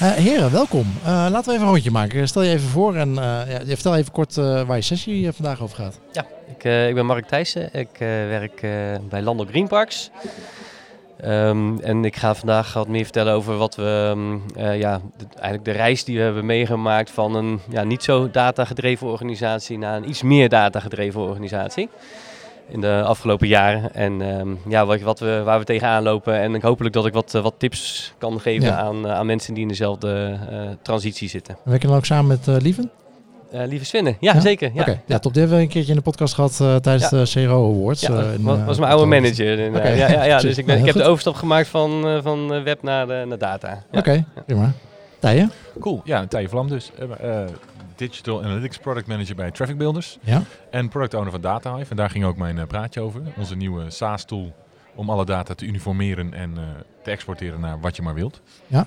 Uh, heren, welkom. Uh, laten we even een rondje maken. Stel je even voor en uh, ja, vertel even kort waar je sessie vandaag over gaat. Ja, ik, ik ben Mark Thijssen. Ik werk bij Landel Green Parks. Um, en ik ga vandaag wat meer vertellen over wat we, um, ja, de, eigenlijk de reis die we hebben meegemaakt van een ja, niet zo datagedreven organisatie naar een iets meer datagedreven organisatie in de afgelopen jaren. En um, ja, wat, wat, we, waar we tegenaan lopen. En ik hopelijk dat ik wat, wat tips kan geven aan, aan mensen die in dezelfde uh, transitie zitten. Werken we ook samen met uh, Lieven? Uh, lieve Swinnen, ja, ja? zeker. Ja. Okay. ja, top. Die hebben we een keertje in de podcast gehad uh, tijdens ja. de CRO Awards. Ja, uh, in, was, was mijn oude manager. In, okay. ja, ja, ja, dus ik, ben, ik heb de overstap gemaakt van, van web naar, naar data. Oké, okay, prima. Tijen? Cool, ja, Tijen Vlam dus. Digital Analytics Product Manager bij Traffic Builders. Ja. En Product Owner van DataHive. En daar ging ook mijn uh, praatje over. Onze nieuwe SaaS-tool om alle data te uniformeren en uh, te exporteren naar wat je maar wilt. Ja.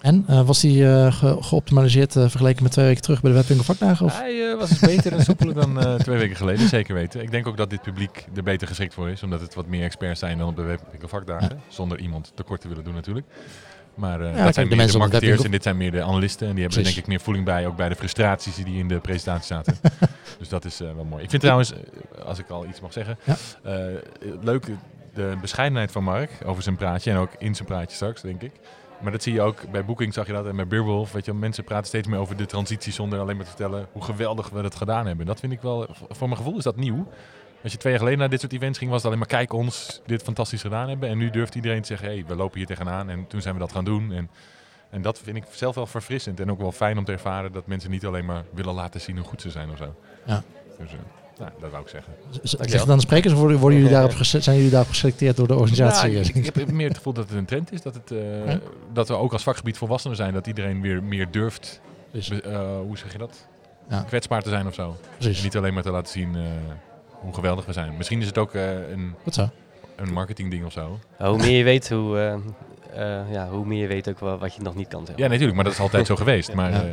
En uh, was die ge geoptimaliseerd vergeleken met twee weken terug bij de Webwinkel Vakdagen? Of? Hij was beter en soepeler dan twee weken geleden, zeker weten. Ik denk ook dat dit publiek er beter geschikt voor is, omdat het wat meer experts zijn dan op de Webwinkel Vakdagen. Ja. Zonder iemand tekort te willen doen natuurlijk. Maar uh, ja, dat zijn de, meer de marketeers en dit zijn meer de analisten. En die hebben er denk ik meer voeling bij, ook bij de frustraties die in de presentatie zaten. dus dat is uh, wel mooi. Ik vind trouwens, uh, als ik al iets mag zeggen, ja. leuk de bescheidenheid van Mark over zijn praatje. En ook in zijn praatje straks, denk ik. Maar dat zie je ook bij Booking, zag je dat. En bij Beerwolf, weet je, mensen praten steeds meer over de transitie zonder alleen maar te vertellen hoe geweldig we het gedaan hebben. Dat vind ik wel, voor mijn gevoel is dat nieuw. Als je twee jaar geleden naar dit soort events ging, was het alleen maar kijk ons dit fantastisch gedaan hebben. En nu durft iedereen te zeggen, hé, hey, we lopen hier tegenaan. En toen zijn we dat gaan doen. En, en dat vind ik zelf wel verfrissend. En ook wel fijn om te ervaren dat mensen niet alleen maar willen laten zien hoe goed ze zijn of zo. Ja. Dus, uh, nou, dat wou ik zeggen. Zeg dan de sprekers of worden, worden jullie daarop zijn jullie daarop geselecteerd door de organisatie? Nou, ik, ik, heb meer het gevoel dat het een trend is. Dat, het, uh, ja? dat we ook als vakgebied volwassenen zijn. Dat iedereen weer meer durft. Dus. Uh, hoe zeg je dat? Ja. Kwetsbaar te zijn of zo. Precies. En niet alleen maar te laten zien hoe geweldig we zijn. Misschien is het ook uh, een, Wat zo? een marketingding of zo. hoe meer je weet, hoe, uh, uh, ja, hoe meer je weet ook wel wat je nog niet kan. Ja, natuurlijk, maar dat is altijd zo geweest. Maar ja.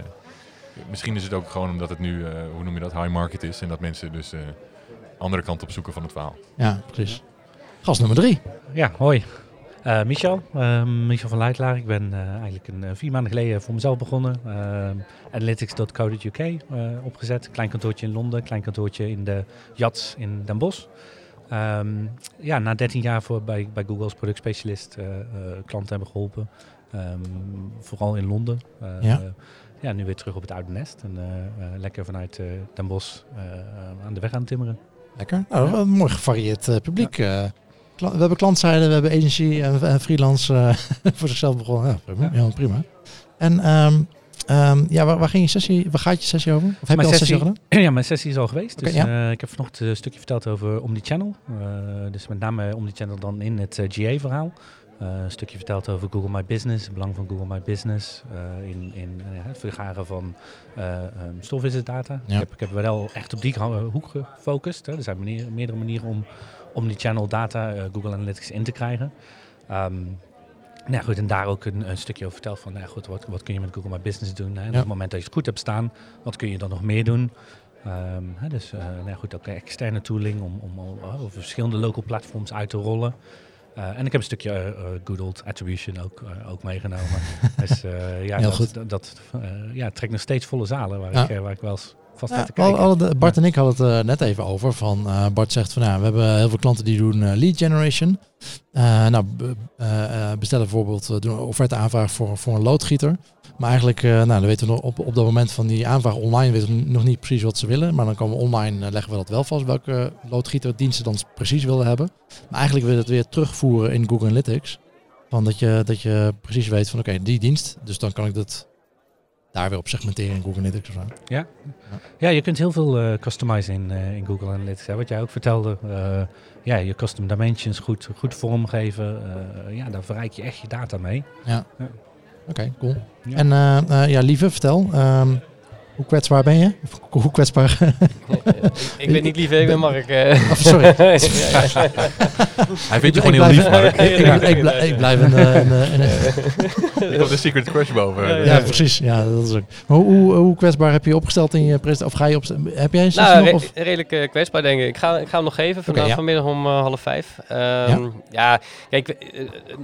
misschien is het ook gewoon omdat het nu, hoe noem je dat, high market is. En dat mensen dus andere kant op zoeken van het verhaal. Ja, precies. Gast nummer drie. Ja, hoi. Uh, Michel, uh, Michel van Leitlaar. Ik ben uh, eigenlijk een, vier maanden geleden voor mezelf begonnen. Analytics.co.uk opgezet. Klein kantoortje in Londen, klein kantoortje in de Jats in Den Bosch. Um, ja, na 13 jaar voor bij, bij Google als productspecialist klanten hebben geholpen. Um, vooral in Londen. ja. ja, nu weer terug op het oude nest. En lekker vanuit Den Bosch aan de weg aan timmeren. Lekker. Nou, een mooi gevarieerd publiek. Ja we hebben klantzijde, we hebben agency en, en freelance uh, voor zichzelf begonnen. Ja, prima. Ja. prima. En um, um, ja, waar, waar, ging je sessie, waar gaat je sessie over? Of heb mijn je al sessie, sessie gedaan? Ja, mijn sessie is al geweest. Okay, dus ja. uh, ik heb vanochtend een stukje verteld over Omnichannel. Uh, dus met name Omnichannel dan in het GA-verhaal. een stukje verteld over Google My Business, het belang van Google My Business in, in het vergaren van um. Ja. Ik, heb, ik heb wel echt op die hoek gefocust. Hè. Er zijn manier, meerdere manieren om om die channel data uh, Google Analytics in te krijgen. Um, nou goed, en daar ook een, een, stukje over verteld van, nou goed, wat, wat kun je met Google My Business doen? Hè? Ja. Op het moment dat je het goed hebt staan, wat kun je dan nog meer doen? Um, hè, dus uh, nou goed, ook externe tooling om, om, om over verschillende local platforms uit te rollen. Uh, en ik heb een stukje uh, good old attribution ook, uh, ook meegenomen. dus ja, Heel dat, goed. dat, dat ja, trekt nog steeds volle zalen waar, ja. ik, waar ik wel eens ja, al, Bart en ik hadden het uh, net even over. Van, uh, Bart zegt van nou, we hebben heel veel klanten die doen uh, lead generation. nou, bestellen bijvoorbeeld, doen een offerte aanvraag voor, voor een loodgieter. Maar eigenlijk, nou, dan weten we nog op, op dat moment van die aanvraag online weten we nog niet precies wat ze willen. Maar dan komen we online, leggen we dat wel vast, welke loodgieterdiensten dan precies willen hebben. Maar eigenlijk willen we het weer terugvoeren in Google Analytics. Van dat je, dat je precies weet van oké, die dienst. Dus dan kan ik dat daar weer op segmenteren in Google Analytics of zo. Ja, ja. je kunt heel veel uh, customizen in, uh, in Google Analytics. Hè. Wat jij ook vertelde, uh, ja, je custom dimensions goed, goed vormgeven. ja, daar verrijk je echt je data mee. Ja. ja. Oké, okay, cool. Ja. En ja, Lieve, vertel. Um, hoe kwetsbaar ben je? hoe kwetsbaar? ik weet niet lief, ik ben Mark. Uh. Oh, sorry. Hij vindt je gewoon heel lief, Mark. ik, blijf een... een, een, ik heb de secret crush boven. Ja, precies. Ja, dat is ook. hoe, hoe, hoe, kwetsbaar heb je opgesteld in je presentatie? Of ga je op? Heb jij een nou, nog, of? redelijk uh, kwetsbaar, denk ik. Ik ga, ik ga hem nog geven okay, ja. vanmiddag om uh, half vijf. Um, ja. ja. kijk,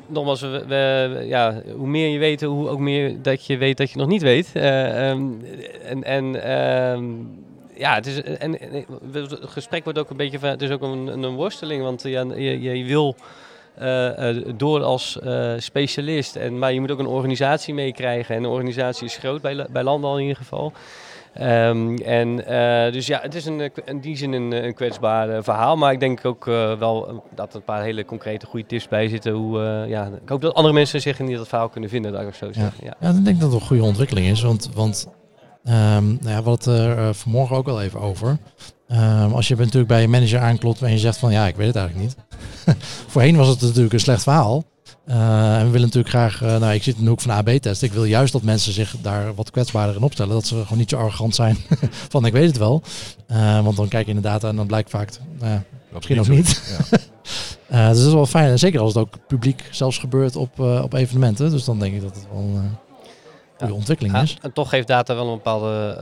nogmaals, we, we, ja, hoe meer je weet, hoe ook meer dat je weet dat je nog niet weet. Um, en en um, ja, het, is, en, het gesprek wordt ook een beetje van, het is ook een, een worsteling, want ja, je, je wil uh, uh, door als uh, specialist, en, maar je moet ook een organisatie meekrijgen. En de organisatie is groot, bij, bij Landal in ieder geval. Um, en dus ja, het is een, in die zin een, een kwetsbaar verhaal. Maar ik denk ook wel dat er een paar hele concrete goede tips bij zitten. Hoe, ja, ik hoop dat andere mensen zich in dat verhaal kunnen vinden, dat ik zo. Ja. Ja. ja, ik denk dat het een goede ontwikkeling is. Want, want Um, nou ja, we hadden het er uh, vanmorgen ook wel even over. Um, als je natuurlijk bij je manager aanklopt en je zegt van ja, ik weet het eigenlijk niet. Voorheen was het natuurlijk een slecht verhaal. Uh, en we willen natuurlijk graag, uh, nou ik zit in de hoek van AB-test. Ik wil juist dat mensen zich daar wat kwetsbaarder in opstellen. Dat ze gewoon niet zo arrogant zijn van ik weet het wel. Uh, want dan kijk je in de data en dan blijkt vaak, misschien ook niet. Ja. dus dat is wel fijn. En zeker als het ook publiek zelfs gebeurt op, op evenementen. Dus dan denk ik dat het wel goede ontwikkeling is. En toch geeft data wel een bepaalde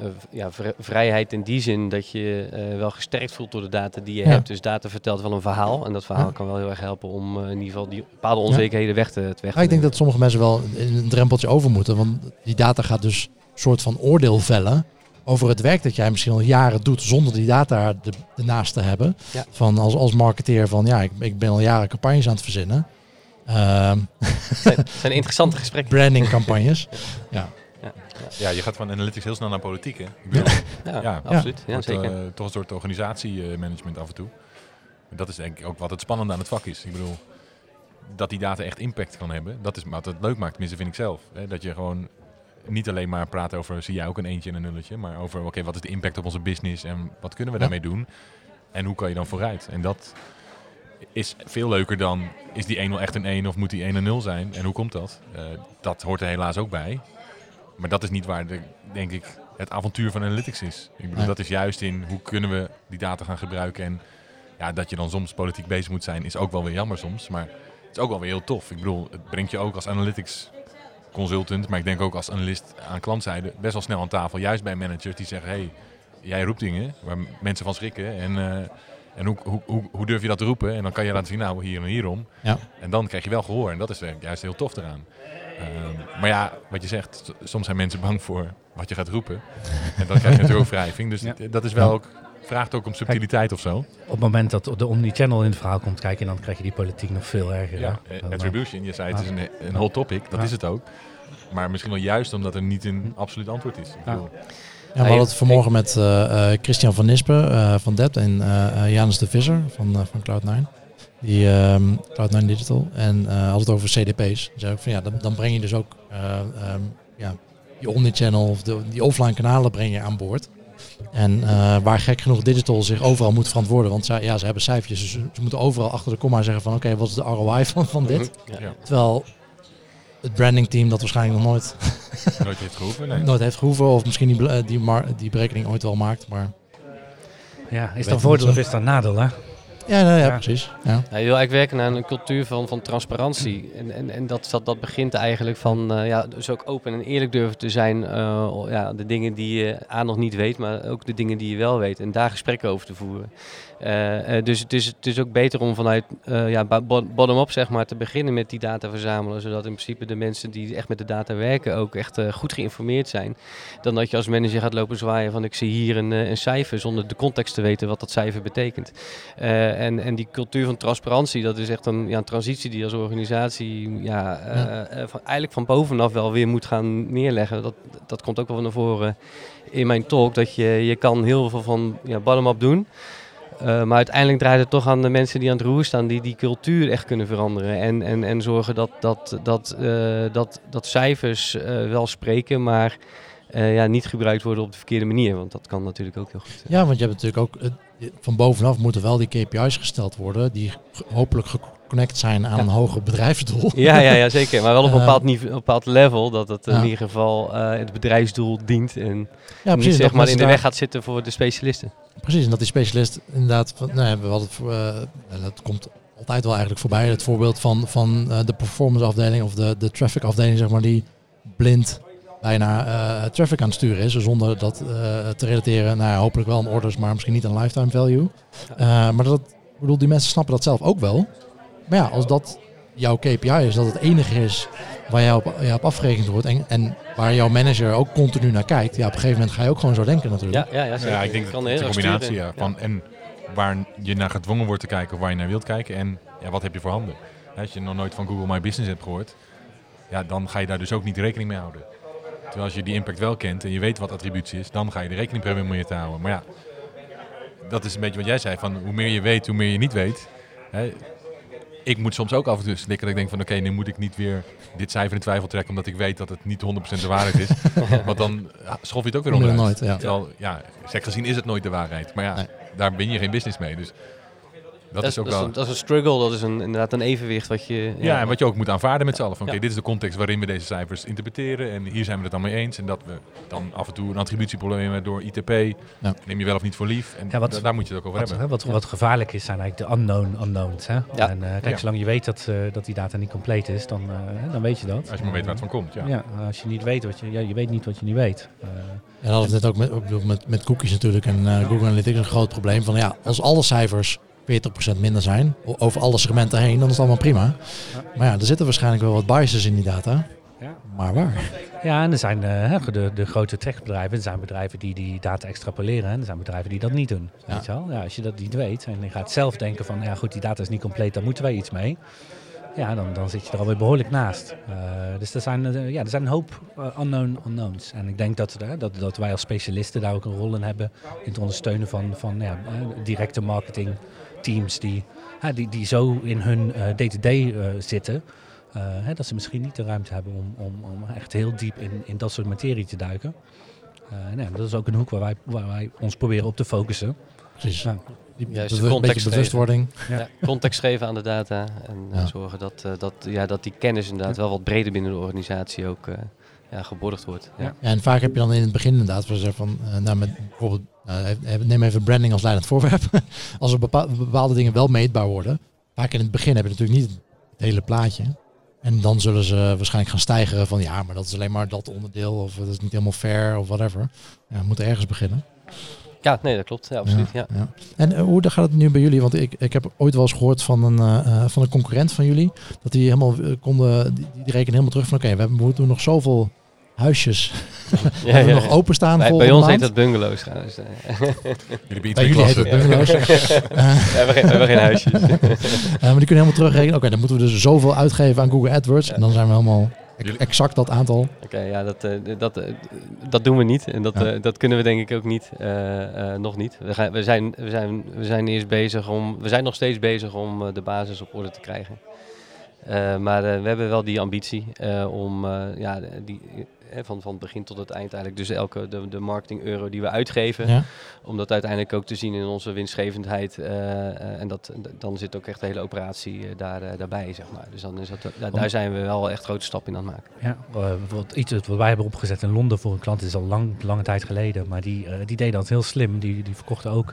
uh, ja, vrijheid in die zin dat je uh, wel gesterkt voelt door de data die je hebt. Dus data vertelt wel een verhaal en dat verhaal kan wel heel erg helpen om in ieder geval die bepaalde onzekerheden weg te, te weg Ik denk dat sommige mensen wel een drempeltje over moeten, want die data gaat dus een soort van oordeel vellen over het werk dat jij misschien al jaren doet zonder die data ernaast te hebben. Van als, als marketeer van ja, ik, ik ben al jaren campagnes aan het verzinnen. Um, zijn, zijn interessante gesprekken. Branding campagnes. ja. Ja, ja, je gaat van analytics heel snel naar politiek. Hè? Bedoel, ja, ja, absoluut. Ja, zeker. Uh, toch een soort organisatiemanagement af en toe. En dat is denk ik ook wat het spannende aan het vak is. Ik bedoel, dat die data echt impact kan hebben, dat is wat het leuk maakt, tenminste vind ik zelf. Hè? Dat je gewoon niet alleen maar praat over, zie jij ook een eentje en een nulletje, maar over, oké, wat is de impact op onze business en wat kunnen we daarmee doen? En hoe kan je dan vooruit? En dat, is veel leuker dan is die 1-0 echt een 1 of moet die 1 0 zijn? En hoe komt dat? Uh, dat hoort er helaas ook bij. Maar dat is niet waar, de, denk ik, het avontuur van analytics is. Ik bedoel, dat is juist in hoe kunnen we die data gaan gebruiken. En ja, dat je dan soms politiek bezig moet zijn, is ook wel weer jammer soms. Maar het is ook wel weer heel tof. Ik bedoel, het brengt je ook als analytics consultant, maar ik denk ook als analist aan klantzijde best wel snel aan tafel. Juist bij managers die zeggen, hey, jij roept dingen waar mensen van schrikken. En uh, en hoe, hoe, hoe, hoe, durf je dat te roepen? En dan kan je laten zien, nou, hier en hierom. Ja. En dan krijg je wel gehoor. En dat is juist heel tof eraan. Uh, maar ja, wat je zegt, soms zijn mensen bang voor wat je gaat roepen. en dan krijg je natuurlijk ook wrijving. Dus dat is wel ook, vraagt ook om subtiliteit of zo. Op het moment dat de omni-channel in het verhaal komt kijken, dan krijg je die politiek nog veel erger. Ja, attribution, je zei het is een, een hot topic, dat is het ook. Maar misschien wel juist omdat er niet een absoluut antwoord is. Ik bedoel, we hadden het vanmorgen met uh, Christian van Nispen uh, van Dept en Janus de Visser van, van Cloud9. Die um, Cloud9 Digital. En had het over CDP's. Zei ook van ja, dan, dan breng je dus ook um, ja, die omnichannel of de, die offline kanalen breng je aan boord. En waar gek genoeg digital zich overal moet verantwoorden. Want zij, ja, ze hebben cijfertjes. Dus ze, moeten overal achter de komma zeggen van oké, wat is de ROI van, van dit? Ja. Terwijl het brandingteam dat waarschijnlijk nog nooit, nooit heeft gehoeven. Nee. nooit heeft gehoeven of misschien die, die, die berekening ooit wel maakt. Maar ja, is dat voordeel of is dat nadeel? Hè? Ja, nou, ja, precies. Ja. Ja, je wil eigenlijk werken naar een cultuur van, van transparantie. En, en, en dat, dat, dat begint eigenlijk van uh, ja, dus ook open en eerlijk durven te zijn. Uh, ja, de dingen die je aan nog niet weet, maar ook de dingen die je wel weet. En daar gesprekken over te voeren. Uh, dus het is, het is ook beter om vanuit ja, bottom-up zeg maar, te beginnen met die data verzamelen. Zodat in principe de mensen die echt met de data werken ook echt goed geïnformeerd zijn. Dan dat je als manager gaat lopen zwaaien van ik zie hier een, een cijfer zonder de context te weten wat dat cijfer betekent. en, en die cultuur van transparantie, dat is echt een, ja, een transitie die als organisatie ja, van, eigenlijk van bovenaf wel weer moet gaan neerleggen. Dat, dat komt ook wel naar voren in mijn talk. Dat je, je kan heel veel van ja, bottom-up doen. Uh, maar uiteindelijk draait het toch aan de mensen die aan het roer staan, die die cultuur echt kunnen veranderen. En, en, en zorgen dat, dat, dat, uh, dat, dat cijfers uh, wel spreken, maar ja, niet gebruikt worden op de verkeerde manier. Want dat kan natuurlijk ook heel goed. Ja, want je hebt natuurlijk ook van bovenaf moeten wel die KPI's gesteld worden, die hopelijk connect zijn aan een hoger bedrijfsdoel. Ja, ja, ja, zeker. Maar wel op een bepaald, niveau, een bepaald level dat het in ieder geval het bedrijfsdoel dient. En ja, precies, niet zeg maar in de weg gaat zitten voor de specialisten. Precies, en dat die specialist inderdaad, van, nou, we hadden, uh, dat komt altijd wel eigenlijk voorbij. Het voorbeeld van, van uh, de performance afdeling of de, de traffic afdeling, zeg maar, die blind bijna uh, traffic aan het sturen is. Zonder dat te relateren naar hopelijk wel een orders, maar misschien niet een lifetime value. maar dat, bedoel, die mensen snappen dat zelf ook wel. Maar ja, als dat jouw KPI is, dat het enige is waar jij op, ja, op afgerekend wordt en, en waar jouw manager ook continu naar kijkt, ja, op een gegeven moment ga je ook gewoon zo denken natuurlijk. Ja, ja, ja, ja ik denk dat het een combinatie ja, van en waar je naar gedwongen wordt te kijken of waar je naar wilt kijken en ja, wat heb je voor handen. Als je nog nooit van Google My Business hebt gehoord, ja, dan ga je daar dus ook niet rekening mee houden. Terwijl als je die impact wel kent en je weet wat attributie is, dan ga je er rekening mee om je te houden. Maar ja, dat is een beetje wat jij zei, van hoe meer je weet, hoe meer je niet weet. Hè, ik moet soms ook af en toe slikken dat ik denk van oké, nu moet ik niet weer dit cijfer in twijfel trekken omdat ik weet dat het niet 100% de waarheid is. Want dan schof je het ook weer onderuit. Nooit, ja. Terwijl, ja, zeg gezien is het nooit de waarheid. Maar ja, daar ben je geen business mee. Dus dat, is ook dat wel... Is dat is een struggle, dat is een, inderdaad een evenwicht wat je... Ja, en wat je ook moet aanvaarden met z'n allen. Van oké, dit is de context waarin we deze cijfers interpreteren en hier zijn we het dan mee eens. En dat we dan af en toe een attributieprobleem hebben door ITP, neem je wel of niet voor lief. En wat, daar moet je het ook over wat, hebben. Wat, wat gevaarlijk is, zijn eigenlijk de unknown unknowns. Hè? En uh, kijk, zolang je weet dat, uh, dat die data niet compleet is, dan, uh, dan weet je dat. Als je maar weet waar het van komt, ja. ja als je niet weet wat je... Ja, je weet niet wat je niet weet. en dat hadden we net ook met, met, met cookies natuurlijk en Google Analytics een groot probleem. Van ja, als alle cijfers 40% minder zijn, over alle segmenten heen, dan is het allemaal prima. Maar ja, er zitten waarschijnlijk wel wat biases in die data. Ja. Maar waar? Ja, en er zijn uh, de, de grote techbedrijven, er zijn bedrijven die die data extrapoleren en er zijn bedrijven die dat niet doen. Ja. Weet je wel? Ja, als je dat niet weet en je gaat zelf denken van, ja goed, die data is niet compleet, daar moeten wij iets mee. Ja, dan, dan zit je er alweer behoorlijk naast. Uh, dus er zijn, uh, ja, er zijn een hoop unknown unknowns. En ik denk dat, dat, dat wij als specialisten daar ook een rol in hebben in het ondersteunen van, van ja, directe marketing teams die, die, die zo in hun eh, day-to-day eh, zitten. Eh, hè, dat ze misschien niet de ruimte hebben om, om, om echt heel diep in, in dat soort materie te duiken. nee, dat is ook een hoek waar wij, waar wij ons proberen op te focussen. Precies. Juist bewust, context bewustwording. Ja. context geven aan de data en zorgen dat, dat, ja, dat die kennis inderdaad wel wat breder binnen de organisatie ook ja, geborgd wordt. Ja. en vaak heb je dan in het begin inderdaad van, nou, met bijvoorbeeld nou, neem even branding als leidend voorwerp. als er bepaalde dingen wel meetbaar worden. Vaak in het begin heb je natuurlijk niet het hele plaatje. En dan zullen ze waarschijnlijk gaan stijgen van ja, maar dat is alleen maar dat onderdeel. Of dat is niet helemaal fair of whatever. Ja, we moeten ergens beginnen. Ja, nee, dat klopt. Ja, absoluut. Ja, ja. En uh, hoe gaat het nu bij jullie? Want ik, ik heb ooit wel eens gehoord van een, uh, van een concurrent van jullie. Dat die helemaal konden, die, die rekenen helemaal terug van oké, okay, we hebben nog zoveel huisjes ja, ja, nog openstaan bij, bij ons heet dat bungalows trouwens. jullie bij jullie heet het bungalows. we, hebben geen, we hebben geen huisjes. uh, maar die kunnen helemaal terugrekenen. Oké, dan moeten we dus zoveel uitgeven aan Google AdWords. En dan zijn we helemaal exact dat aantal. Oké, ja, dat, uh, dat, uh, dat doen we niet. En dat, uh, dat kunnen we denk ik ook niet. nog niet. We, gaan, we, zijn, we, zijn, we zijn eerst bezig om. We zijn nog steeds bezig om de basis op orde te krijgen. maar we hebben wel die ambitie om ja, die, van, van het begin tot het eind eigenlijk. Dus elke de, de marketing euro die we uitgeven, om dat uiteindelijk ook te zien in onze winstgevendheid. Uh, en dat, dan zit ook echt de hele operatie uh, daar, uh, daarbij, zeg maar. Dus dan is dat, daar zijn we wel echt grote stappen in aan het maken. Ja, wat, iets wat wij hebben opgezet in Londen voor een klant is al lang, lange tijd geleden. Maar die, die deden dat heel slim. Die, die verkochten ook...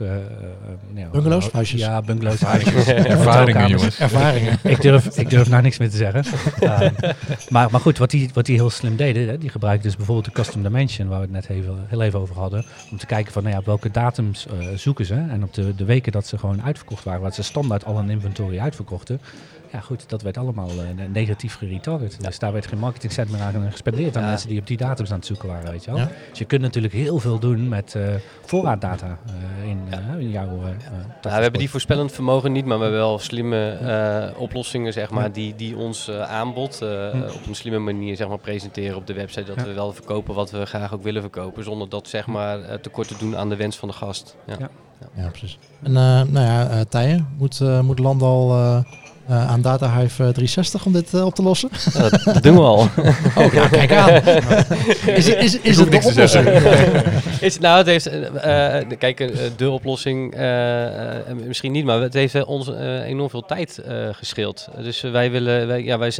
ja, bungalows, huisjes? Ja, bungalows, huisjes. Ervaringen, jongens. Ervaringen. ik, durf, ik durf nou niks meer te zeggen. maar, maar goed, wat die, wat die heel slim deden, hè, die gebruikten dus bijvoorbeeld de custom dimension, waar we het net even, heel even over hadden. Om te kijken van nou ja, welke datums uh, zoeken ze. En op de, de weken dat ze gewoon uitverkocht waren, waar ze standaard al een inventory uitverkochten, ja, goed, dat werd allemaal uh, negatief geretarget. Dus daar werd geen marketingcent meer aan gespendeerd aan mensen die op die datums aan het zoeken waren, weet je wel. Dus je kunt natuurlijk heel veel doen met uh, voorraaddata uh, in, in, jouw... we hebben die voorspellend vermogen niet, maar we hebben wel slimme oplossingen, zeg maar, die, die ons aanbod op een slimme manier, zeg maar, presenteren op de website. Dat we wel verkopen wat we graag ook willen verkopen, zonder dat, zeg maar, tekort te doen aan de wens van de gast. Ja. Ja, precies. En nou ja, Tijen, moet, moet Landal uh, aan DataHive 360 om dit uh, op te lossen? dat, dat, doen we al. oh ja, kijk aan. is, is, is het de oplossing? is, nou, het heeft, uh, kijk, de oplossing misschien niet, maar het heeft ons enorm veel tijd gescheeld. Dus wij willen, wij, ja, wij,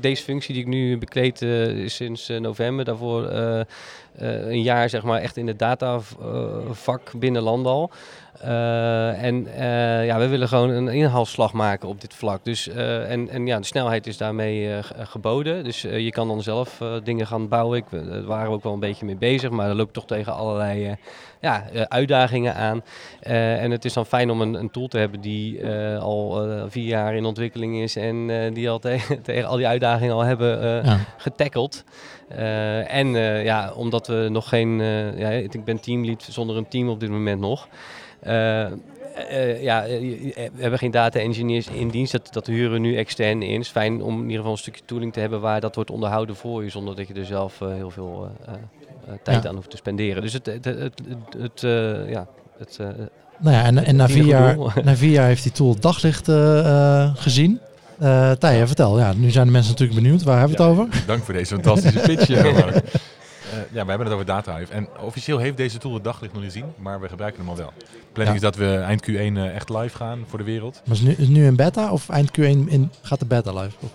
deze functie die ik nu bekleed is sinds november, daarvoor een jaar zeg maar echt in het datavak binnen Landal. Uh, en uh, ja, we willen gewoon een inhaalslag maken op dit vlak. Dus, uh, en, en ja, de snelheid is daarmee geboden. Dus je kan dan zelf dingen gaan bouwen. Ik, daar waren we ook wel een beetje mee bezig, maar dat loopt toch tegen allerlei ja, uitdagingen aan. en het is dan fijn om een, een tool te hebben die al vier jaar in ontwikkeling is en die al tegen, tegen al die uitdagingen al hebben ja. getackeld. En ja, omdat we nog geen, ja, ik ben teamlead zonder een team op dit moment nog. Ja, we hebben geen data engineers in dienst. Dat, dat huren we nu extern in. Het is fijn om in ieder geval een stukje tooling te hebben waar dat wordt onderhouden voor je, zonder dat je er zelf heel veel tijd aan hoeft te spenderen. Dus het, het, het, het ja, het. nou ja, en, en na, vier jaar, na vier jaar heeft die tool daglicht gezien. Uh, Thij, vertel. Ja, nu zijn de mensen natuurlijk benieuwd. Waar hebben we het over? Dank voor deze fantastische pitch. Uh, ja, we hebben het over DataHive. En officieel heeft deze tool het daglicht nog niet gezien, maar we gebruiken hem al wel. De planning is dat we eind Q1 uh, eh, echt live gaan voor de wereld. Maar is nu, is nu een beta of eind Q1 in, gaat de beta live? Of.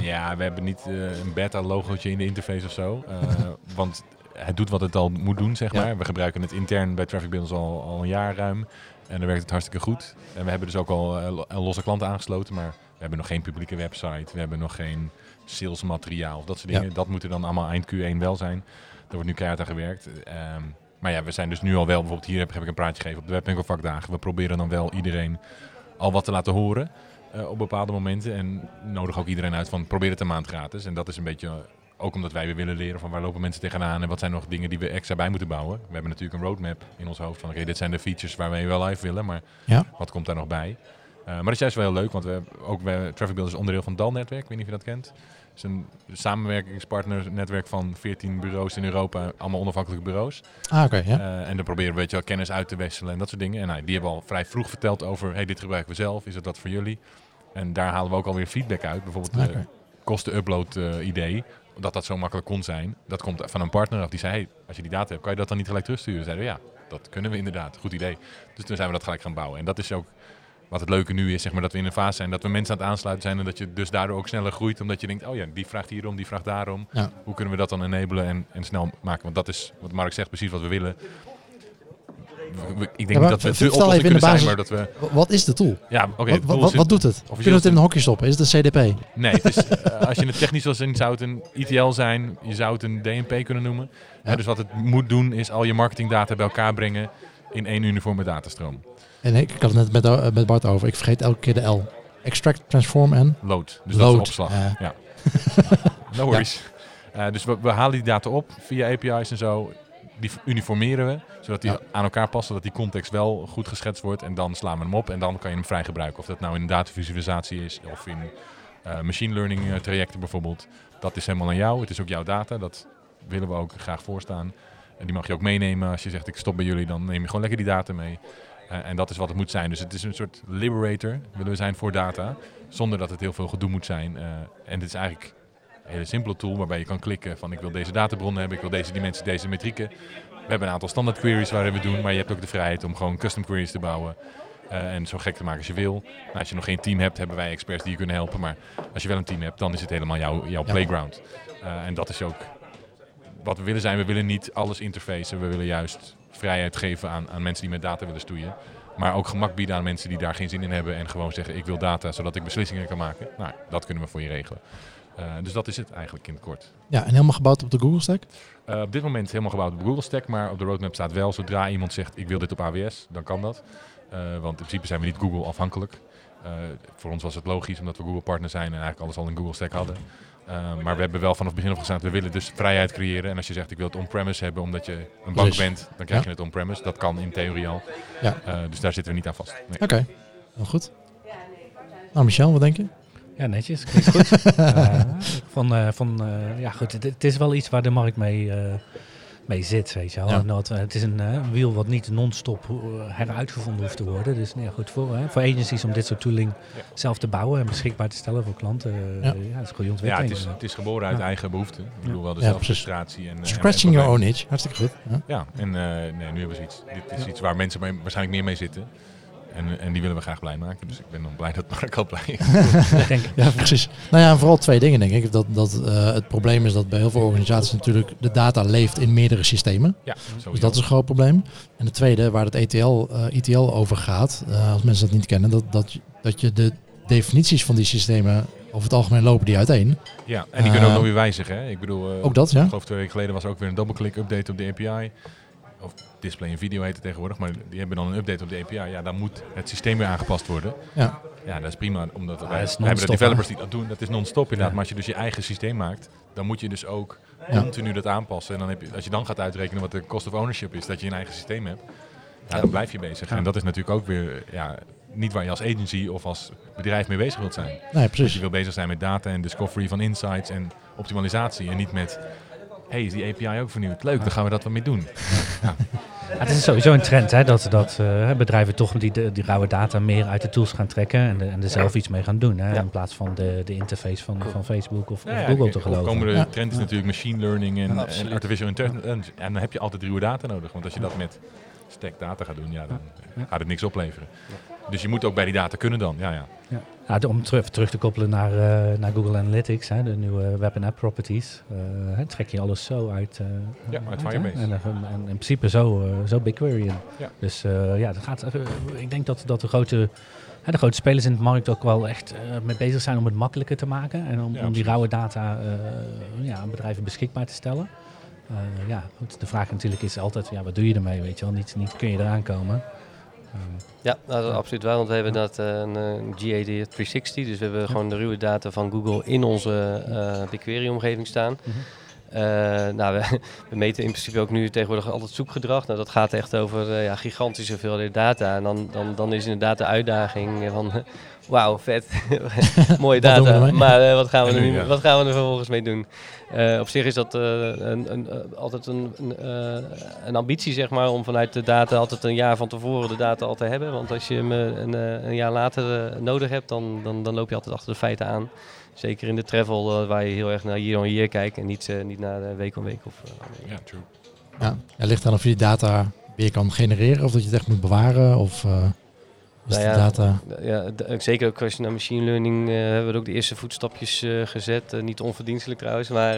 Ja, we hebben niet een beta logootje in de interface of zo. want het doet wat het al moet doen, zeg maar. We gebruiken het intern bij Traffic Builders al, al een jaar ruim. En dan werkt het hartstikke goed. En we hebben dus ook al losse klanten aangesloten, maar hebben nog geen publieke website. We hebben nog geen salesmateriaal, dat soort dingen. Dat moet er dan allemaal eind Q1 wel zijn. Er wordt nu keihard aan gewerkt. Ehm, maar ja, we zijn dus nu al wel, bijvoorbeeld hier heb, heb ik een praatje gegeven op de webwinkelvakdagen. We proberen dan wel iedereen al wat te laten horen uh, op bepaalde momenten. En nodig ook iedereen uit van probeer het een maand gratis. En dat is een beetje ook omdat wij weer willen leren van waar lopen mensen tegenaan en wat zijn nog dingen die we extra bij moeten bouwen. We hebben natuurlijk een roadmap in ons hoofd van oké, dit zijn de features waar we wel live willen, maar ja. wat komt daar nog bij? Uh, maar dat is juist wel heel leuk, want we ook we, Traffic Build is onderdeel van DAL-netwerk, ik weet niet of je dat kent is een samenwerkingspartnernetwerk van 14 bureaus in Europa, allemaal onafhankelijke bureaus. Ah, oké. ja. Uh, en dan proberen we een beetje kennis uit te wisselen en dat soort dingen. En nou, die hebben al vrij vroeg verteld over, hey, dit gebruiken we zelf, is het dat voor jullie? En daar halen we ook alweer feedback uit. Bijvoorbeeld okay. uh, kosten-upload uh, idee, dat dat zo makkelijk kon zijn. Dat komt van een partner af die zei, hey, als je die data hebt, kan je dat dan niet gelijk terugsturen? Zeiden we, ja, dat kunnen we inderdaad. Goed idee. Dus toen zijn we dat gelijk gaan bouwen. En dat is ook wat het leuke nu is, zeg maar, dat we in een fase zijn dat we mensen aan het aansluiten zijn en dat je dus daardoor ook sneller groeit, omdat je denkt, oh ja, die vraagt hierom, die vraagt daarom. Hoe kunnen we dat dan enablen en, en snel maken? Want dat is, wat Mark zegt, precies wat we willen. Ik denk ja, dat we de oplossing kunnen basis, zijn, maar dat we... Wat is de tool? Ja, oké. wat, wat, wat, doet het? Kunnen we het in een hokje stoppen? Is het een CDP? Nee, het is, uh, als je het technisch wil zien, zou het een ETL zijn. Je zou het een DNP kunnen noemen. Ja. dus wat het moet doen, is al je marketingdata bij elkaar brengen in één uniforme datastroom. En ik, ik had het net met, uh, met Bart over. Ik vergeet elke keer de L. Extract, transform en? Load. Dus Load. dat is opslag. Uh. Ja. no worries. Ja. Uh, dus we, we, halen die data op via API's en zo. Die uniformeren we, zodat die ja. aan elkaar passen, dat die context wel goed geschetst wordt. En dan slaan we hem op en dan kan je hem vrij gebruiken. Of dat nou in datavisualisatie is of in uh, machine learning trajecten bijvoorbeeld. Dat is helemaal aan jou. Het is ook jouw data. Dat willen we ook graag voorstaan. En die mag je ook meenemen. Als je zegt ik stop bij jullie, dan neem je gewoon lekker die data mee. Uh, en dat is wat het moet zijn. Dus het is een soort liberator, willen we zijn voor data. Zonder dat het heel veel gedoe moet zijn. Uh, en dit is eigenlijk een hele simpele tool waarbij je kan klikken van ik wil deze databronnen hebben, ik wil deze dimensie, deze metrieken. We hebben een aantal standaard queries waarin we doen, maar je hebt ook de vrijheid om gewoon custom queries te bouwen. Uh, en zo gek te maken als je wil. Nou, als je nog geen team hebt, hebben wij experts die je kunnen helpen. Maar als je wel een team hebt, dan is het helemaal jouw, jouw playground. en dat is ook wat we willen zijn. We willen niet alles interfacen. We willen juist vrijheid geven aan, aan mensen die met data willen stoeien. Maar ook gemak bieden aan mensen die daar geen zin in hebben en gewoon zeggen ik wil data zodat ik beslissingen kan maken. Nou, dat kunnen we voor je regelen. Uh, dus dat is het eigenlijk in het kort. Ja, en helemaal gebouwd op de Google Stack? Uh, op dit moment helemaal gebouwd op de Google Stack, maar op de roadmap staat wel, zodra iemand zegt ik wil dit op AWS, dan kan dat. Uh, want in principe zijn we niet Google afhankelijk. voor ons was het logisch, omdat we Google partner zijn en eigenlijk alles al in Google Stack hadden. Uh, maar we hebben wel vanaf het begin af gezegd, we willen dus vrijheid creëren. En als je zegt, ik wil het on-premise hebben omdat je een bank bent, dan krijg je het on-premise. Dat kan in theorie al. Ja. Uh, dus daar zitten we niet aan vast. Nee. Oké, okay. heel goed. Nou, Michel, wat denk je? Ja, netjes. Klinkt goed. uh, van, van, ja, goed. Het, het, is wel iets waar de markt mee mee zit, weet je wel. Dat, het is een wiel wat niet non-stop heruitgevonden hoeft te worden. Dus nee, goed voor, voor agencies om dit soort tooling zelf te bouwen en beschikbaar te stellen voor klanten. ja. ja, dat is goede ontwikkeling. Ja, het is, het is geboren uit eigen behoeften. Ik bedoel wel de zelfregistratie. En, Scratching your own itch, hartstikke goed. Ja, en nee, nu hebben we iets. Dit is iets waar mensen waarschijnlijk meer mee zitten. En, en die willen we graag blij maken. Dus ik ben dan blij dat Mark al blij is. ja, precies. Nou ja, vooral twee dingen denk ik. Dat, dat uh, het probleem is dat bij heel veel organisaties natuurlijk de data leeft in meerdere systemen. Ja, dus dat is een groot probleem. En het tweede, waar het ETL, uh, eh, ETL over gaat, uh, als mensen dat niet kennen, dat, dat, dat je de definities van die systemen over het algemeen lopen die uiteen. Ja, en die kunnen ook nog weer wijzigen. Hè? Ik bedoel, ook dat, ja. Ik geloof twee weken geleden was er ook weer een double-click update op de API of display en video heet het tegenwoordig, maar die hebben dan een update op de API. Ja, dan moet het systeem weer aangepast worden. Ja, ja dat is prima, omdat wij, hebben de developers die dat doen. Dat is non-stop inderdaad. Maar als je dus je eigen systeem maakt, dan moet je dus ook continu dat aanpassen. En dan heb je, als je dan gaat uitrekenen wat de cost of ownership is, dat je een eigen systeem hebt, ja, dan blijf je bezig. En dat is natuurlijk ook weer ja, niet waar je als agency of als bedrijf mee bezig wilt zijn. Nee, precies. Dus je wil bezig zijn met data en discovery van insights en optimalisatie. En niet met hey, is die API ook vernieuwd? Leuk, dan gaan we dat wat mee doen. Ja. het is sowieso een trend hè, dat, dat uh, bedrijven toch die, die rauwe data meer uit de tools gaan trekken en, de, en er zelf iets mee gaan doen. Hè, In plaats van de, de interface van, van Facebook of, of Google te geloven. De komende trend is natuurlijk machine learning en, en artificial intelligence. En dan heb je altijd ruwe data nodig. Want als je dat met stack data gaat doen, ja, dan gaat het niks opleveren. Dus je moet ook bij die data kunnen dan. Ja, ja. ja. ja om terug, terug te koppelen naar, uh, naar Google Analytics, hè, de nieuwe web en app properties, uh, trek je alles zo uit, uh, ja, uit, Firebase. En, en, in principe zo, zo BigQuery in. Ja. Dus ja, dat gaat, ik denk dat, dat de grote de grote spelers in de markt ook wel echt mee bezig zijn om het makkelijker te maken. En om, om die rauwe data ja, aan bedrijven beschikbaar te stellen. Ja, goed, de vraag natuurlijk is altijd, ja, wat doe je ermee, weet je wel? Niet, niet kun je eraan komen. Ja, dat is absoluut waar. Want we hebben dat uh, een, een GAD 360. Dus we hebben gewoon de ruwe data van Google in onze uh, BigQuery-omgeving staan. Mm nou, we, we, meten in principe ook nu tegenwoordig altijd zoekgedrag. Nou, dat gaat echt over uh, ja, gigantische hoeveelheid data. En dan, dan, dan is inderdaad de uitdaging van wauw, vet. Mooie data. maar uh, wat, gaan we er nu, wat gaan we er vervolgens mee doen? Uh, op zich is dat uh, een, een, altijd een, een, ambitie, zeg maar, om vanuit de data altijd een jaar van tevoren de data al te hebben. Want als je hem een, een jaar later nodig hebt, dan, dan, dan loop je altijd achter de feiten aan. Zeker in de travel, waar je heel erg naar year on year kijkt en niet, niet naar week on week. Of, ja, true. Ja, het ligt dan of je die data weer kan genereren of dat je het echt moet bewaren. Of, nou ja, data. Ja, zeker ook als je naar machine learning uh, hebben we ook de eerste voetstapjes uh, gezet. Uh, niet onverdienstelijk trouwens, maar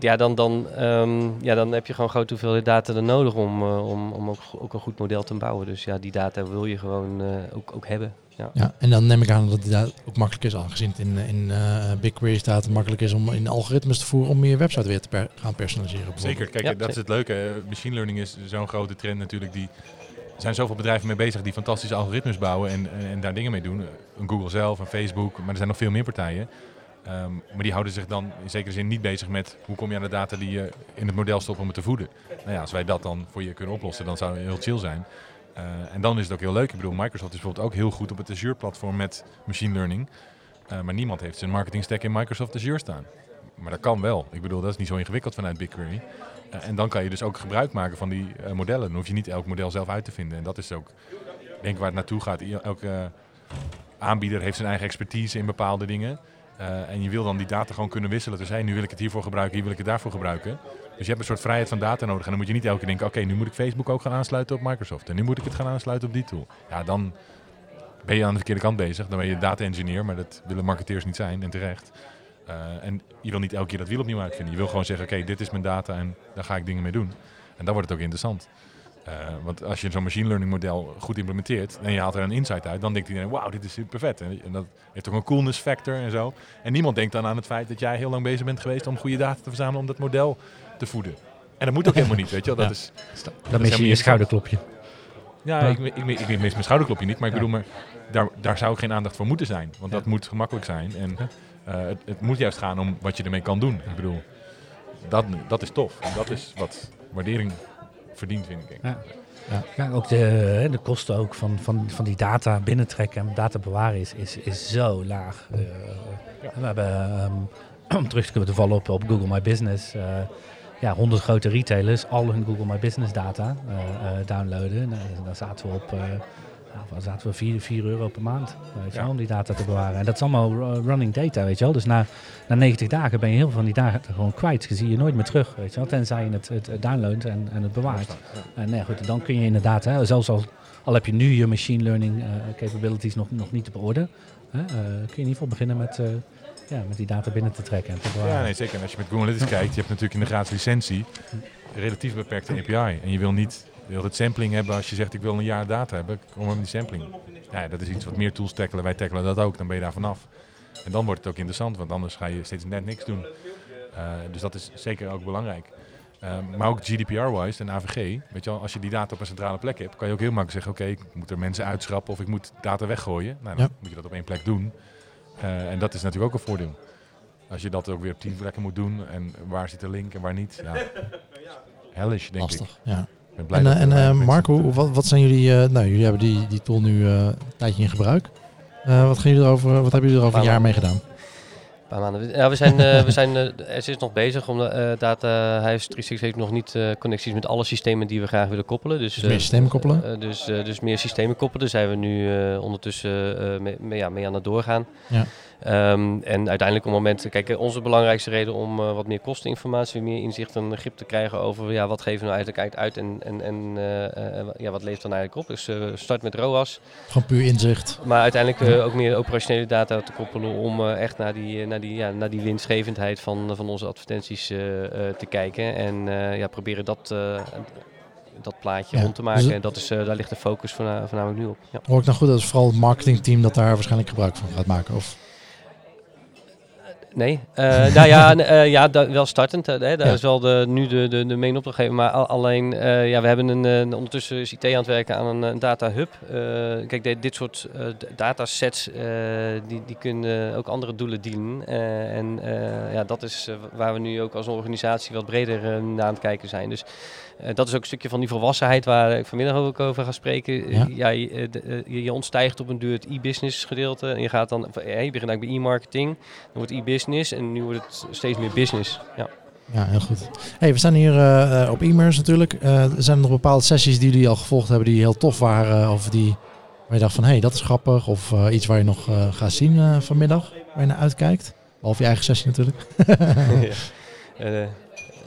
ja, dan, dan, um, ja, dan heb je gewoon grote hoeveelheid data er nodig om, om, om ook, ook, een goed model te bouwen. Dus ja, die data wil je gewoon ook, ook hebben. Ja. ja, en dan neem ik aan dat die ook makkelijk is, aangezien het in, in BigQuery staat, makkelijk is om in algoritmes te voeren om je website weer te gaan personaliseren. Zeker, kijk, dat is het leuke. Machine learning is zo'n grote trend natuurlijk die er zijn zoveel bedrijven mee bezig die fantastische algoritmes bouwen en, en, daar dingen mee doen. Een Google zelf, een Facebook, maar er zijn nog veel meer partijen. Um, maar die houden zich dan in zekere zin niet bezig met hoe kom je aan de data die je in het model stopt om het te voeden. Nou ja, als wij dat dan voor je kunnen oplossen, dan zou het heel chill zijn. Uh, en dan is het ook heel leuk. Ik bedoel, Microsoft is bijvoorbeeld ook heel goed op het Azure-platform met machine learning. Uh, maar niemand heeft zijn marketing stack in Microsoft Azure staan. Maar dat kan wel. Ik bedoel, dat is niet zo ingewikkeld vanuit BigQuery. Eh, en dan kan je dus ook gebruik maken van die uh, modellen. Dan hoef je niet elk model zelf uit te vinden. En dat is ook, denk waar het naartoe gaat. Elke aanbieder heeft zijn eigen expertise in bepaalde dingen. Uh, en je wil dan die data gewoon kunnen wisselen. Dus hey, nu wil ik het hiervoor gebruiken, hier wil ik het daarvoor gebruiken. Dus je hebt een soort vrijheid van data nodig. En dan moet je niet elke keer denken, oké, nu moet ik Facebook ook gaan aansluiten op Microsoft. En nu moet ik het gaan aansluiten op die tool. Ja, dan ben je aan de verkeerde kant bezig. Dan ben je data engineer, maar dat willen marketeers niet zijn en terecht. Uh, en je wil niet elke keer dat wiel opnieuw uitvinden. Je wil gewoon zeggen, oké, dit is mijn data en daar ga ik dingen mee doen. En dan wordt het ook interessant. Uh, want als je zo'n machine learning model goed implementeert en je haalt er een insight uit, dan denkt iedereen, wauw, dit is super vet. En, dat heeft ook een coolness factor en zo. En niemand denkt dan aan het feit dat jij heel lang bezig bent geweest om goede data te verzamelen om dat model te voeden. En dat moet ook helemaal niet, weet je wel. Dat is, dan mis je je schouderklopje. Ja, ik, ik, ik, ik, mis mijn schouderklopje niet, maar ik bedoel, maar daar, daar zou geen aandacht voor moeten zijn. Want dat moet gemakkelijk zijn. En uh, het, het, moet juist gaan om wat je ermee kan doen. Ik bedoel, dat, dat is tof. En dat is wat waardering verdient, vind ik. Ja. Ja. ja, ook de, de kosten ook van, van, van die data binnentrekken en data bewaren is, is, is zo laag. Uh, ja. We hebben, um, om terug te kunnen vallen op, op Google My Business, uh, ja, 100 grote retailers al hun Google My Business data downloaden. Nou, dan zaten we op nou, zaten we 4, 4 euro per maand weet je wel, om die data te bewaren. En dat is allemaal running data, weet je wel. Dus na, na 90 dagen ben je heel veel van die data gewoon kwijt. Je zie je nooit meer terug, weet je wel. Tenzij je het, het downloadt en, en het bewaart. En nee, goed, dan kun je inderdaad, hè, zelfs al, al heb je nu je machine learning uh, capabilities nog, nog niet op orde, hè, uh, kun je in ieder geval beginnen met... Ja, met die data binnen te trekken en te bewaren. Ja, nee, zeker. En als je met Google Analytics kijkt, je hebt natuurlijk in de gratis licentie relatief beperkte API. En je wil niet je wilt het sampling hebben als je zegt ik wil een jaar data hebben, kom maar met die sampling. Ja, dat is iets wat meer tools tackelen, wij tackelen dat ook, dan ben je daar vanaf. En dan wordt het ook interessant, want anders ga je steeds net niks doen. Uh, dus dat is zeker ook belangrijk. Uh, maar ook GDPR-wise en AVG, weet je wel, als je die data op een centrale plek hebt, kan je ook heel makkelijk zeggen, oké, ik moet er mensen uitschrappen of ik moet data weggooien. Nou, dan ja. moet je dat op één plek doen. Uh, en dat is natuurlijk ook een voordeel. Als je dat ook weer op tien plekken moet doen en waar zit de link en waar niet. Ja. Hellish, denk Lastig, ik. Ja en uh, en uh, Marco, wat, wat zijn jullie, uh, nou jullie hebben die, die tool nu een tijdje in gebruik. wat, gaan jullie erover, wat hebben jullie er over een jaar mee gedaan? Paar maanden. Ja, we zijn, uh, we zijn uh, er is nog bezig om uh, Data Huis 360 heeft nog niet connecties met alle systemen die we graag willen koppelen. Dus, dus meer systemen koppelen? dus, dus meer systemen koppelen. Daar zijn we nu ondertussen mee, mee, ja, mee aan het doorgaan. Ja. Um, en uiteindelijk op het moment, kijk, onze belangrijkste reden om uh, wat meer kosteninformatie, meer inzicht en grip te krijgen over ja, wat geven we nou eigenlijk uit en, en, en uh, ja, wat leeft dan eigenlijk op. Dus uh, start met ROAS. Gewoon puur inzicht. Maar uiteindelijk ook meer operationele data te koppelen om echt naar die, naar, die, ja, naar die winstgevendheid van, van onze advertenties te kijken. En ja, proberen dat dat plaatje ja. rond te maken. Dus en dat is, uh, daar ligt de focus voornamelijk nu op. Ja. Hoor ik nou goed, dat is vooral het marketingteam dat daar waarschijnlijk gebruik van gaat maken? Of? Nee, uh, nou ja, uh, ja wel startend. Hè, dat is wel de, nu de, de, de main opdrachtgever. Maar alleen, uh, ja, we hebben een, ondertussen is IT aan het werken aan een, een data hub. kijk, dit, dit soort datasets, die, die kunnen ook andere doelen dienen. en ja, dat is waar we nu ook als organisatie wat breder naar aan het kijken zijn. Dus dat is ook een stukje van die volwassenheid waar ik vanmiddag ook over ga spreken. Ja. ja je, je, je, ontstijgt op een duur het e-business gedeelte. En je gaat dan, je begint eigenlijk bij e-marketing, dan wordt e-business en nu wordt het steeds meer business. Ja. Ja, heel goed. Hey, we staan hier uh, op e-mails natuurlijk. Uh, er zijn nog bepaalde sessies die jullie al gevolgd hebben die heel tof waren. Of die waar je dacht van, hé, hey, dat is grappig. Of iets waar je nog gaat zien vanmiddag, waar je naar uitkijkt. Behalve je eigen sessie natuurlijk. ja.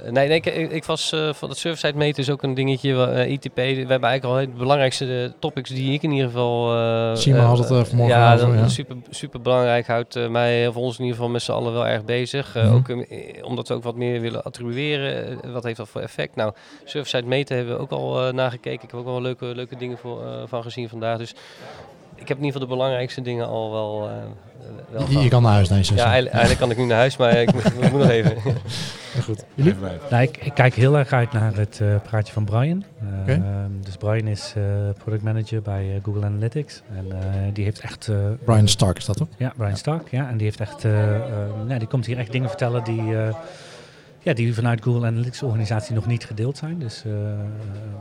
Eh, nee, nee ik, ik, was uh, van het server-side meten is ook een dingetje. Uh, ITP, we hebben eigenlijk al het belangrijkste topics die ik in ieder geval... Uh, Sima had het vanmorgen ja, over. Ja, super, super belangrijk. Houdt mij, voor ons in ieder geval met z'n allen wel erg bezig. Mm -hmm. Ook omdat we ook wat meer willen attribueren. wat heeft dat voor effect? Nou, server-side meten hebben we ook al nagekeken. Ik heb ook wel leuke, leuke dingen voor, van gezien vandaag. Dus ik heb in ieder geval de belangrijkste dingen al wel. wel je, je, kan naar huis, nee. Ja, eigenlijk, eigenlijk, kan ik nu naar huis, maar ik moet, ik moet nog even. goed. Jullie? Nou, ik, ik, kijk heel erg uit naar het uh, praatje van Brian. Uh, okay. um, dus Brian is uh, product manager bij Google Analytics. En die heeft echt... Brian Stark is dat ook? Ja, Brian ja. Stark. Ja, en die heeft echt... nou, die komt hier echt dingen vertellen die ja, die vanuit Google Analytics organisatie nog niet gedeeld zijn. Dus uh,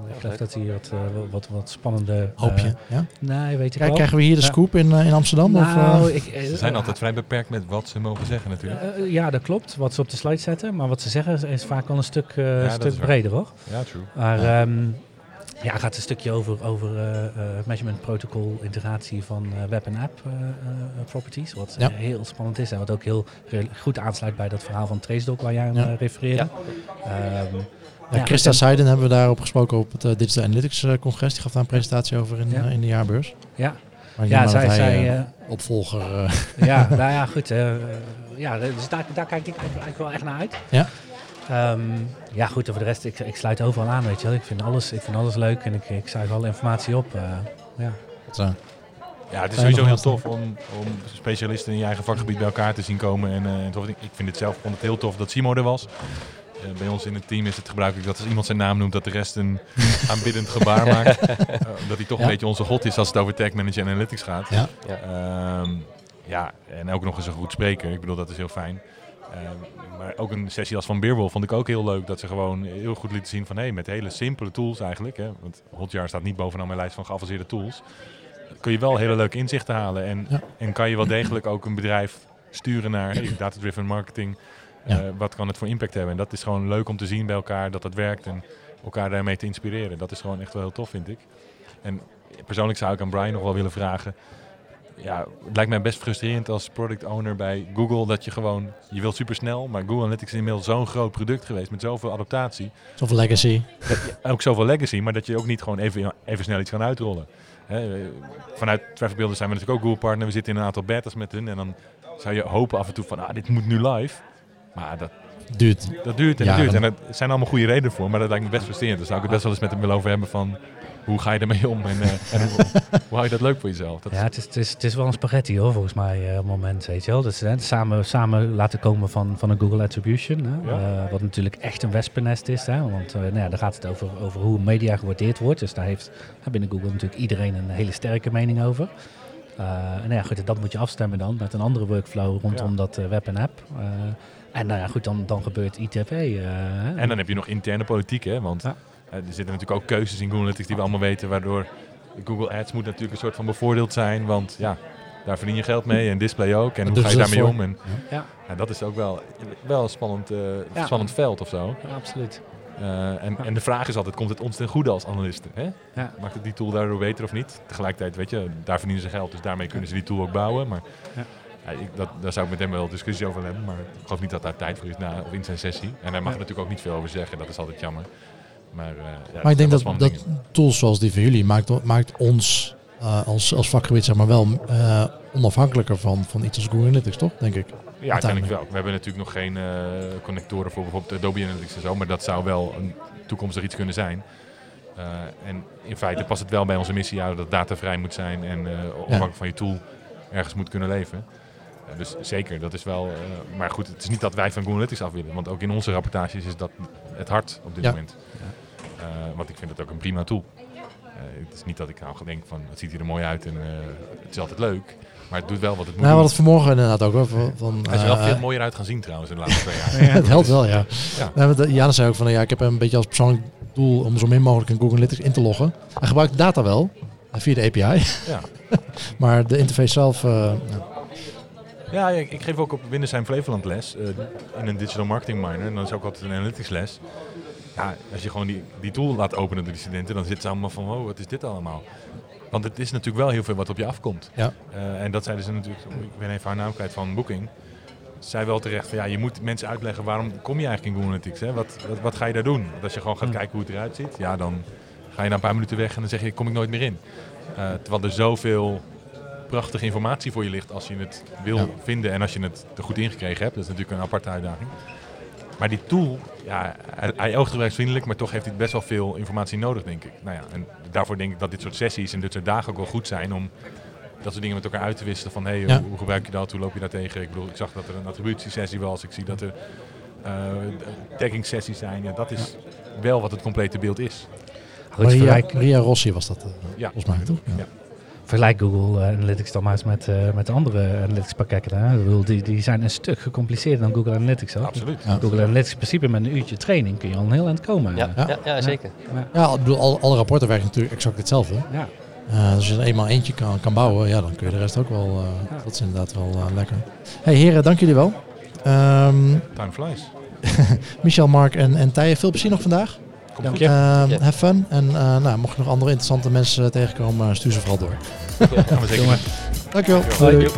ik geloof dat hij wat, uh, wat, wat spannende... Hoop je, ja? Nee, weet ik Kijk, Krijgen we hier de scoop in, in Amsterdam? Nou, of, ik, ze zijn altijd vrij beperkt met wat ze mogen zeggen natuurlijk. ja, dat klopt. Wat ze op de slide zetten. Maar wat ze zeggen is vaak wel een stuk, ja, stuk breder, hoor. Ja, true. Maar... Ja. Um, ja, het gaat een stukje over, over uh, uh, measurement protocol integratie van uh, web en app properties. Wat ja. heel spannend is en wat ook heel goed aansluit bij dat verhaal van TraceDoc waar jij aan ja. refereerde. Ja. Um, ja, Christa Seiden hebben we daarop gesproken op het Digital Analytics Congres. Die gaf daar een presentatie over in, in de jaarbeurs. Ja, ja zij... zij opvolger... ja, nou ja, goed. ja, dus daar, daar kijk ik eigenlijk wel echt naar uit. Ja. Um, ja, goed, voor de rest, ik, ik sluit overal aan, weet je wel. Ik vind alles, ik vind alles leuk en ik, ik zuig alle informatie op. Uh, ja. Zo. Ja, het is sowieso heel tof om, om specialisten in je eigen vakgebied bij elkaar te zien komen. En, uh, tof, ik vind het zelf vond het heel tof dat Simo er was. Uh, bij ons in het team is het gebruikelijk dat als iemand zijn naam noemt, dat de rest een aanbiddend gebaar maakt. Uh, dat hij toch ja. een beetje onze god is als het over tech manager en analytics gaat. Ja. Ja. Um, ja, en ook nog eens een goed spreker. Ik bedoel, dat is heel fijn. Uh, maar ook een sessie als van Beerwolf vond ik ook heel leuk. Dat ze gewoon heel goed lieten zien van... hé, hey, met hele simpele tools eigenlijk... Hè, want Hotjar staat niet bovenaan mijn lijst van geavanceerde tools... kun je wel hele leuke inzichten halen. En, ja. en kan je wel degelijk ook een bedrijf sturen naar hey, data-driven marketing... wat kan het voor impact hebben? En dat is gewoon leuk om te zien bij elkaar dat dat werkt en elkaar daarmee te inspireren. Dat is gewoon echt wel heel tof, vind ik. En persoonlijk zou ik aan Brian nog wel willen vragen. Ja, het lijkt mij best frustrerend als product owner bij Google dat je gewoon, je wilt super snel, maar Google Analytics is inmiddels zo'n groot product geweest met zoveel adaptatie. Zoveel legacy. ook zoveel legacy, maar dat je ook niet gewoon even, even snel iets kan uitrollen. vanuit Traffic Builder zijn we natuurlijk ook Google partner. We zitten in een aantal betas met hun en dan zou je hopen af en toe van, ah, dit moet nu live. Maar dat duurt. Dat duurt en dat duurt. En er zijn allemaal goede redenen voor, maar dat lijkt me best frustrerend. Dus zou ik het best wel eens met hem willen over hebben van hoe ga je ermee om en, en hoe, hoe, hou je dat leuk voor jezelf? Dat ja, het is, het, is, het is wel een spaghetti hoor, volgens mij uh, op het moment, weet je wel. Dus, hè, samen, samen laten komen van, van een Google Attribution, hè, uh, wat natuurlijk echt een wespennest is. Hè, want nou ja, daar gaat het over, over hoe media gewaardeerd wordt. Dus daar heeft binnen Google natuurlijk iedereen een hele sterke mening over. en nou ja, goed, dat moet je afstemmen dan met een andere workflow rondom dat web en app. en nou ja, goed, dan, dan gebeurt ITV. en dan heb je nog interne politiek, hè? Want er zitten natuurlijk ook keuzes in Google Analytics die we allemaal weten, waardoor Google Ads moet natuurlijk een soort van bevoordeeld zijn, want ja, daar verdien je geld mee en display ook. En hoe ga je daarmee om? En, ja. ja. dat is ook wel, wel een spannend, uh, spannend veld of zo. Ja, absoluut. Uh, en, en de vraag is altijd, komt het ons ten goede als analisten? Hè? Maakt het die tool daardoor beter of niet? Tegelijkertijd, weet je, daar verdienen ze geld, dus daarmee kunnen ze die tool ook bouwen. Maar ik, dat, daar zou ik met hem wel discussie over hebben, maar ik geloof niet dat daar tijd voor is na, of in zijn sessie. En hij mag er natuurlijk ook niet veel over zeggen, dat is altijd jammer. Maar, uh, ja, maar ik denk dat, dat tools zoals die van jullie maakt, maakt ons uh, als, als vakgebied zeg maar wel uh, onafhankelijker van, van iets als Google Analytics, toch? Denk ik. Ja, uiteindelijk wel. We hebben natuurlijk nog geen connectoren voor bijvoorbeeld Adobe Analytics en zo, maar dat zou wel een toekomstig iets kunnen zijn. en in feite past het wel bij onze missie uit dat data vrij moet zijn en afhankelijk ja. van je tool ergens moet kunnen leven. dus zeker, dat is wel. maar goed, het is niet dat wij van Google Analytics af willen, want ook in onze rapportages is dat het hart op dit moment. Eh, want ik vind het ook een prima tool. Eh, het is niet dat ik nou denk van het ziet hier er mooi uit en eh, het is altijd leuk. Maar het doet wel wat het moet. Nou, wat het vanmorgen inderdaad ook. Hoor, van, Hij is wel veel mooier uit gaan zien trouwens in de laatste twee jaar. ja, het helpt wel, ja. ja. Jana zei ook van ja, ik heb een beetje als persoonlijk doel om zo min mogelijk in Google Analytics in te loggen. Hij gebruikt data wel via de API. Ja. maar de interface zelf. Uh, ja, ik, ik, geef ook op Windows Flevoland les in een digital marketing minor. En dan is ook altijd een analytics les ja, als je gewoon die, die tool laat openen door die studenten, dan zitten ze allemaal van, wow, wat is dit allemaal? Want het is natuurlijk wel heel veel wat op je afkomt. Ja. Uh, en dat zeiden ze natuurlijk, ik ben even haar naam kwijt van Booking. Zij wel terecht van ja, je moet mensen uitleggen waarom kom je eigenlijk in Google Analytics? Hè? Wat, wat, wat, ga je daar doen? Want als je gewoon gaat hm. kijken hoe het eruit ziet, ja, dan ga je na een paar minuten weg en dan zeg je, kom ik nooit meer in. Uh, terwijl er zoveel prachtige informatie voor je ligt als je het wil vinden en als je het er goed ingekregen hebt. Dat is natuurlijk een aparte uitdaging. Maar die tool, ja, hij, hij oogt gebruiksvriendelijk, maar toch heeft hij best wel veel informatie nodig, denk ik. Nou ja, en daarvoor denk ik dat dit soort sessies en dit soort dagen ook wel goed zijn om dat soort dingen met elkaar uit te wisselen. Van hey, hoe, gebruik je dat? Hoe loop je daar tegen? Ik bedoel, ik zag dat er een attributiesessie was. Ik zie dat er uh, tagging sessies zijn. Ja, dat is wel wat het complete beeld is. Ria, Ria Rossi was dat, uh, ja. volgens mij, toch? Ja vergelijk Google eh, Analytics dan maar eens met, uh, met andere Analytics pakketten. Hè? Die, die zijn een stuk gecompliceerder dan Google Analytics. Hoor. Absoluut. Google Analytics in principe met een uurtje training kun je al een heel eind komen. Ja, ja. ja zeker. Ja, ik bedoel, alle, alle rapporten werken natuurlijk exact hetzelfde. Ja. Uh, als je er eenmaal eentje kan, kan bouwen, ja, dan kun je de rest ook wel. Uh, dat is inderdaad wel lekker. Hey heren, dank jullie wel. Um, Time flies. Michel, Mark en, en Thije, veel plezier nog vandaag. Dank je. Uh, have fun. En uh, nou, mocht je nog andere interessante mensen tegenkomen, stuur ze vooral door. Okay. Gaan we zeker. Dankjewel. Dankjewel.